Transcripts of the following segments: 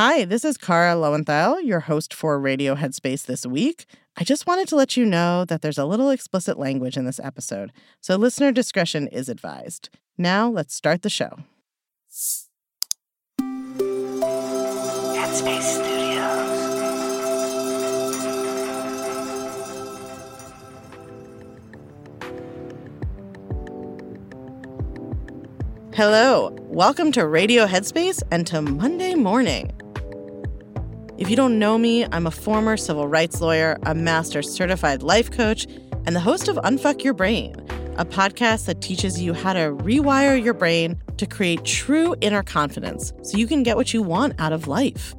Hi, this is Kara Loewentheil, your host for Radio Headspace this week. I just wanted to let you know that there's a little explicit language in this episode, so listener discretion is advised. Now, let's start the show. Headspace Studios. Hello, welcome to Radio Headspace and to Monday Morning. If you don't know me, I'm a former civil rights lawyer, a master certified life coach, and the host of Unfuck Your Brain, a podcast that teaches you how to rewire your brain to create true inner confidence so you can get what you want out of life.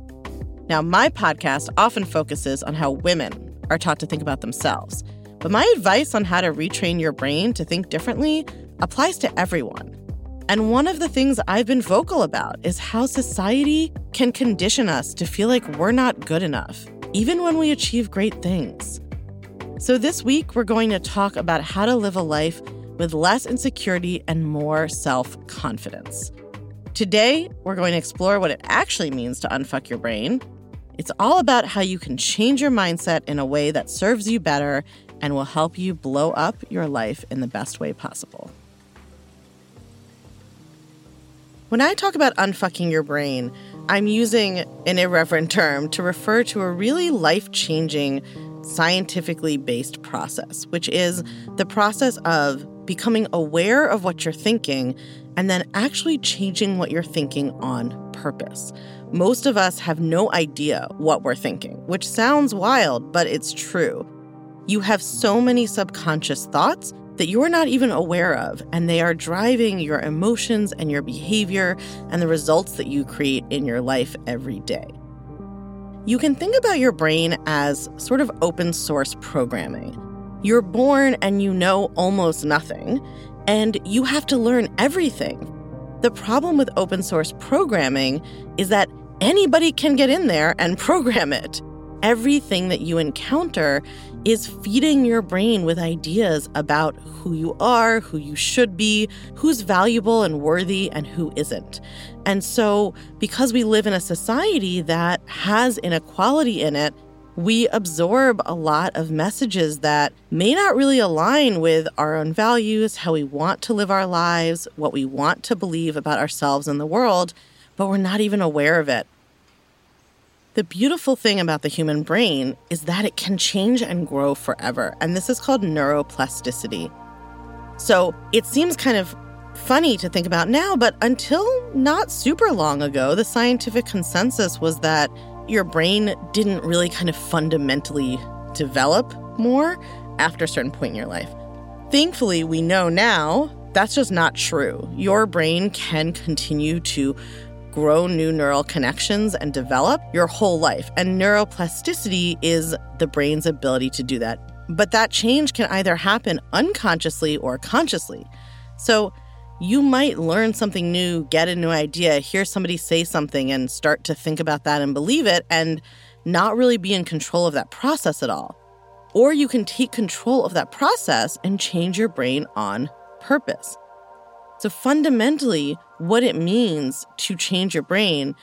Now, my podcast often focuses on how women are taught to think about themselves, but my advice on how to retrain your brain to think differently applies to everyone. And one of the things I've been vocal about is how society can condition us to feel like we're not good enough, even when we achieve great things. So, this week, we're going to talk about how to live a life with less insecurity and more self confidence. Today, we're going to explore what it actually means to unfuck your brain. It's all about how you can change your mindset in a way that serves you better and will help you blow up your life in the best way possible. When I talk about unfucking your brain, I'm using an irreverent term to refer to a really life changing scientifically based process, which is the process of becoming aware of what you're thinking and then actually changing what you're thinking on purpose. Most of us have no idea what we're thinking, which sounds wild, but it's true. You have so many subconscious thoughts that you are not even aware of, and they are driving your emotions and your behavior and the results that you create in your life every day. You can think about your brain as sort of open source programming. You're born and you know almost nothing, and you have to learn everything. The problem with open source programming is that anybody can get in there and program it. Everything that you encounter is feeding your brain with ideas about who you are, who you should be, who's valuable and worthy, and who isn't. And so, because we live in a society that has inequality in it, we absorb a lot of messages that may not really align with our own values, how we want to live our lives, what we want to believe about ourselves and the world, but we're not even aware of it. The beautiful thing about the human brain is that it can change and grow forever, and this is called neuroplasticity. So it seems kind of funny to think about now, but until not super long ago, the scientific consensus was that your brain didn't really kind of fundamentally develop more after a certain point in your life. Thankfully, we know now that's just not true. Your brain can continue to grow new neural connections and develop your whole life. And neuroplasticity is the brain's ability to do that. But that change can either happen unconsciously or consciously. So you might learn something new, get a new idea, hear somebody say something, and start to think about that and believe it, and not really be in control of that process at all. Or you can take control of that process and change your brain on purpose. So, fundamentally, what it means to change your brain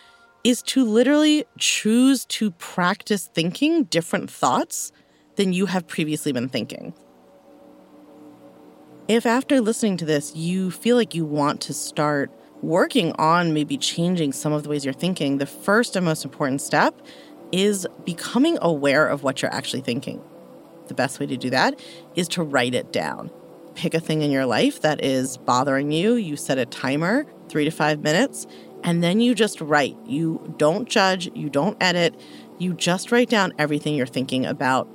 is to literally choose to practice thinking different thoughts than you have previously been thinking. If after listening to this, you feel like you want to start working on maybe changing some of the ways you're thinking, the first and most important step is becoming aware of what you're actually thinking. The best way to do that is to write it down pick a thing in your life that is bothering you. You set a timer, three to five minutes, and then you just write. You don't judge, you don't edit, you just write down everything you're thinking about.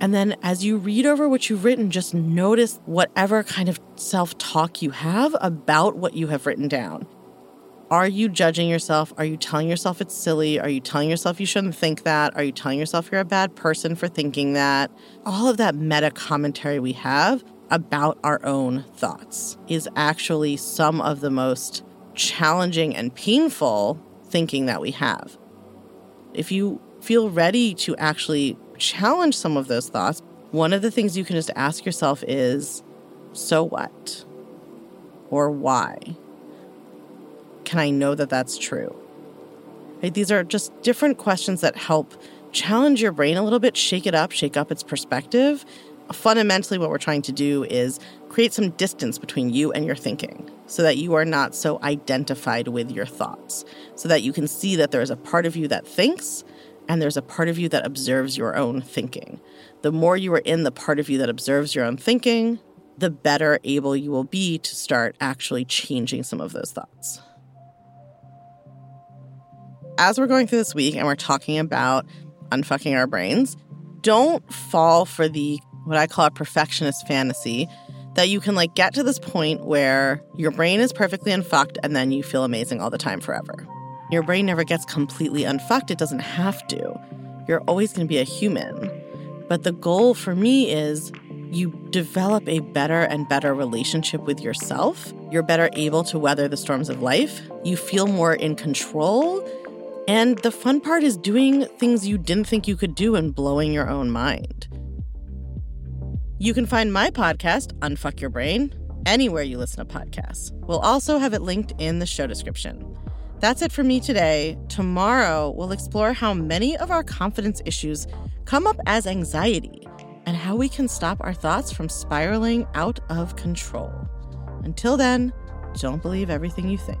And then as you read over what you've written, just notice whatever kind of self talk you have about what you have written down. Are you judging yourself? Are you telling yourself it's silly? Are you telling yourself you shouldn't think that? Are you telling yourself you're a bad person for thinking that? All of that meta commentary we have about our own thoughts is actually some of the most challenging and painful thinking that we have. If you feel ready to actually challenge some of those thoughts, one of the things you can just ask yourself is so what? Or why? Can I know that that's true? Right? These are just different questions that help challenge your brain a little bit, shake it up, shake up its perspective, fundamentally, what we're trying to do is create some distance between you and your thinking so that you are not so identified with your thoughts, so that you can see that there is a part of you that thinks and there's a part of you that observes your own thinking. The more you are in the part of you that observes your own thinking, the better able you will be to start actually changing some of those thoughts. As we're going through this week and we're talking about unfucking our brains, don't fall for the what I call a perfectionist fantasy that you can like get to this point where your brain is perfectly unfucked and then you feel amazing all the time forever. Your brain never gets completely unfucked, it doesn't have to. You're always going to be a human. But the goal for me is you develop a better and better relationship with yourself. You're better able to weather the storms of life. You feel more in control. And the fun part is doing things you didn't think you could do and blowing your own mind. You can find my podcast, Unfuck Your Brain, anywhere you listen to podcasts. We'll also have it linked in the show description. That's it for me today. Tomorrow, we'll explore how many of our confidence issues come up as anxiety and how we can stop our thoughts from spiraling out of control. Until then, don't believe everything you think.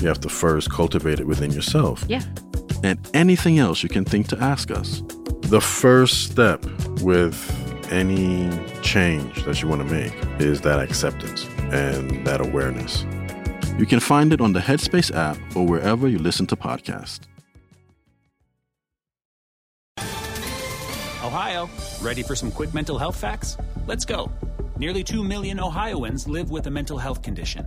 you have to first cultivate it within yourself. Yeah. And anything else you can think to ask us. The first step with any change that you want to make is that acceptance and that awareness. You can find it on the Headspace app or wherever you listen to podcasts. Ohio, ready for some quick mental health facts? Let's go. Nearly 2 million Ohioans live with a mental health condition.